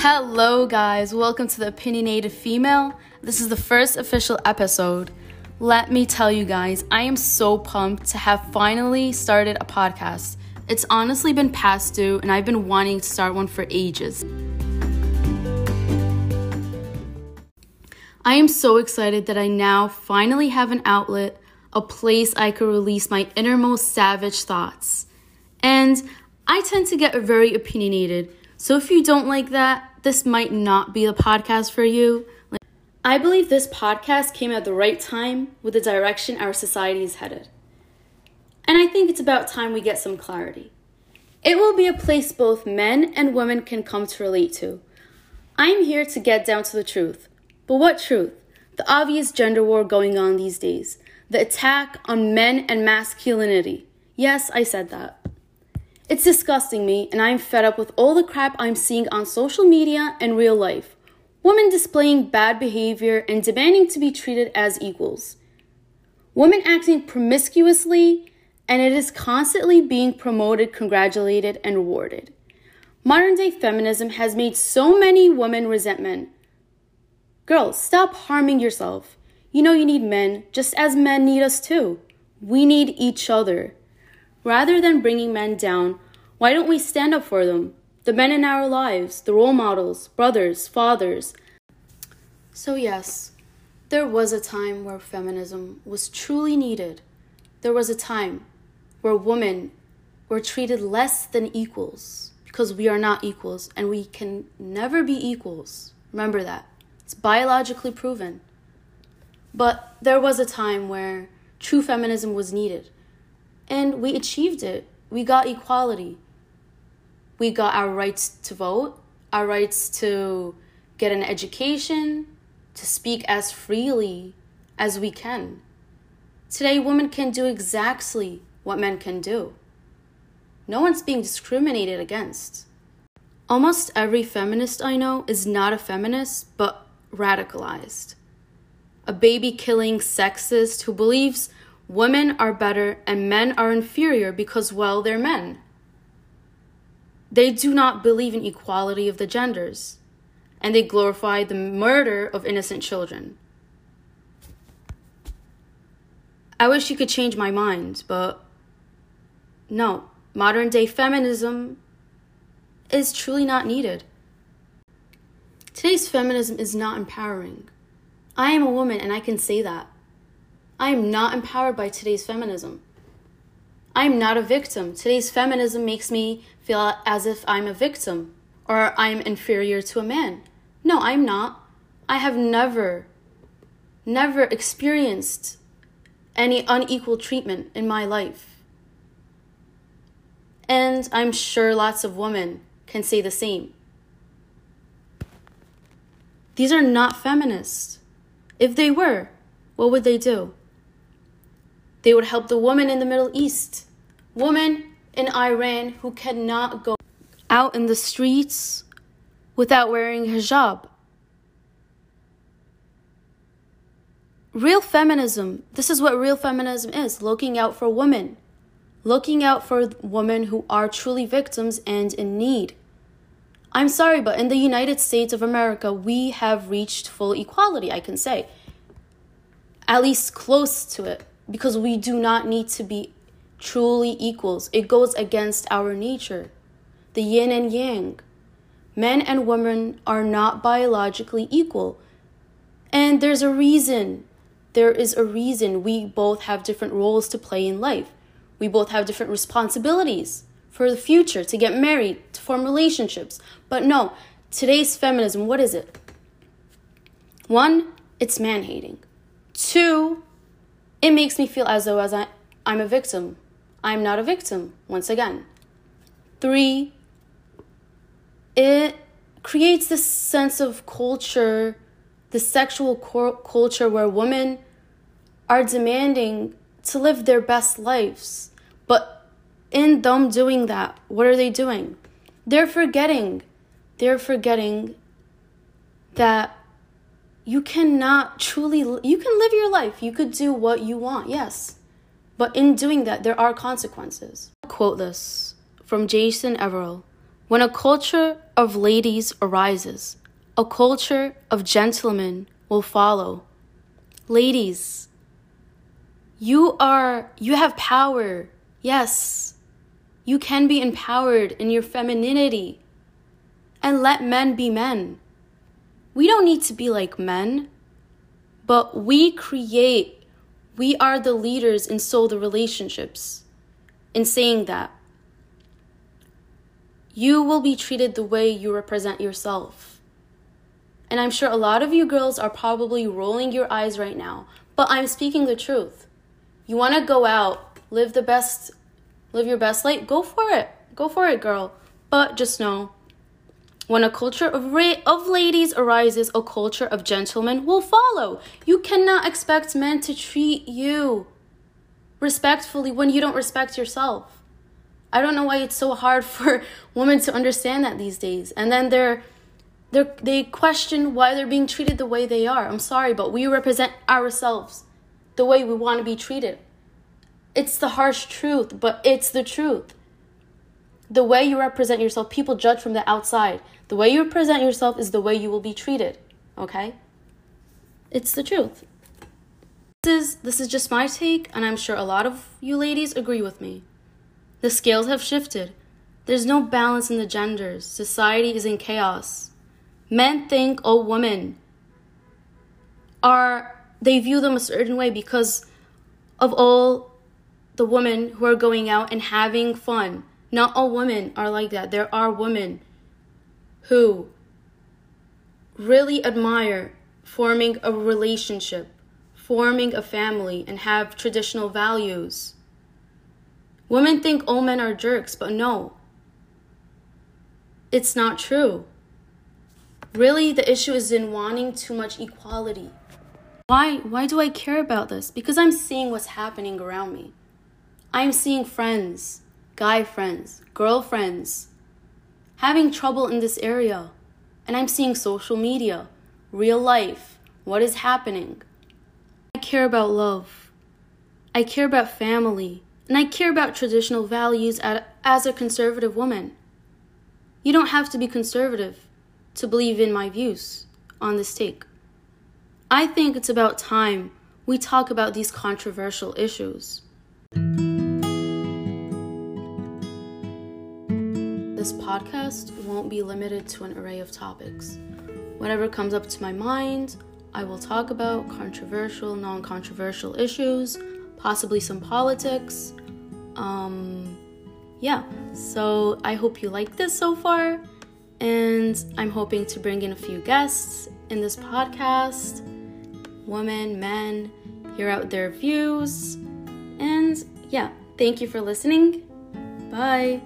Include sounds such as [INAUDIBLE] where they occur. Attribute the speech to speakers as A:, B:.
A: Hello, guys. Welcome to the Opinionated Female. This is the first official episode. Let me tell you guys, I am so pumped to have finally started a podcast. It's honestly been past due, and I've been wanting to start one for ages. I am so excited that I now finally have an outlet, a place I could release my innermost savage thoughts. And I tend to get very opinionated, so if you don't like that, this might not be the podcast for you. I believe this podcast came at the right time with the direction our society is headed. And I think it's about time we get some clarity. It will be a place both men and women can come to relate to. I am here to get down to the truth. But what truth? The obvious gender war going on these days. The attack on men and masculinity. Yes, I said that. It's disgusting me, and I'm fed up with all the crap I'm seeing on social media and real life women displaying bad behavior and demanding to be treated as equals, women acting promiscuously, and it is constantly being promoted, congratulated, and rewarded. Modern day feminism has made so many women resent men. Girls, stop harming yourself. You know you need men just as men need us too. We need each other. Rather than bringing men down, why don't we stand up for them? the men in our lives, the role models, brothers, fathers. So, yes, there was a time where feminism was truly needed. There was a time where women were treated less than equals because we are not equals and we can never be equals. Remember that. It's biologically proven. But there was a time where true feminism was needed. And we achieved it. We got equality we got our rights to vote, our rights to get an education, to speak as freely as we can. Today, women can do exactly what men can do. No one's being discriminated against. Almost every feminist I know is not a feminist, but radicalized. A baby killing sexist who believes women are better and men are inferior because, well, they're men. They do not believe in equality of the genders, and they glorify the murder of innocent children. I wish you could change my mind, but no, modern day feminism is truly not needed. Today's feminism is not empowering. I am a woman and I can say that. I am not empowered by today's feminism. I'm not a victim. Today's feminism makes me feel as if I'm a victim or I'm inferior to a man. No, I'm not. I have never, never experienced any unequal treatment in my life. And I'm sure lots of women can say the same. These are not feminists. If they were, what would they do? They would help the woman in the Middle East woman in Iran who cannot go out in the streets without wearing hijab. Real feminism, this is what real feminism is looking out for women, looking out for women who are truly victims and in need. I'm sorry, but in the United States of America, we have reached full equality, I can say. At least close to it, because we do not need to be truly equals. It goes against our nature, the yin and yang. Men and women are not biologically equal. And there's a reason. There is a reason we both have different roles to play in life. We both have different responsibilities for the future, to get married, to form relationships. But no, today's feminism, what is it? One, it's man hating. Two, it makes me feel as though as I, I'm a victim I'm not a victim, once again. Three, it creates this sense of culture, the sexual culture where women are demanding to live their best lives. But in them doing that, what are they doing? They're forgetting. They're forgetting that you cannot truly, you can live your life. You could do what you want, yes. But in doing that, there are consequences. I'll quote this from Jason Evert When a culture of ladies arises, a culture of gentlemen will follow. Ladies, you are, you have power. Yes. You can be empowered in your femininity. And let men be men. We don't need to be like men, but we create, we are the leaders in soul the relationships. In saying that, you will be treated the way you represent yourself. And I'm sure a lot of you girls are probably rolling your eyes right now, but I'm speaking the truth. You want to go out, live the best, live your best life, go for it. Go for it, girl. But just know when a culture of, ra- of ladies arises, a culture of gentlemen will follow. You cannot expect men to treat you respectfully when you don't respect yourself. I don't know why it's so hard [LAUGHS] for women to understand that these days. And then they're they they question why they're being treated the way they are. I'm sorry, but we represent ourselves the way we want to be treated. It's the harsh truth, but it's the truth. The way you represent yourself, people judge from the outside. The way you present yourself is the way you will be treated. Okay? It's the truth. This is this is just my take, and I'm sure a lot of you ladies agree with me. The scales have shifted. There's no balance in the genders. Society is in chaos. Men think "Oh, women are they view them a certain way because of all the women who are going out and having fun. Not all women are like that. There are women who really admire forming a relationship, forming a family, and have traditional values. Women think all men are jerks, but no. It's not true. Really, the issue is in wanting too much equality. Why why do I care about this? Because I'm seeing what's happening around me. I'm seeing friends, guy friends, girlfriends having trouble in this area. And I'm seeing social media, real life, what is happening. I care about love. I care about family. And I care about traditional values as a conservative woman. You don't have to be conservative to believe in my views on this take. I think it's about time we talk about these controversial issues. This podcast won't be limited to an array of topics. Whatever comes up to my mind, I will talk about controversial, non controversial issues, possibly some politics. Um, yeah, so I hope you like this so far, and I'm hoping to bring in a few guests in this podcast women, men, hear out their views, and yeah, thank you for listening. Bye.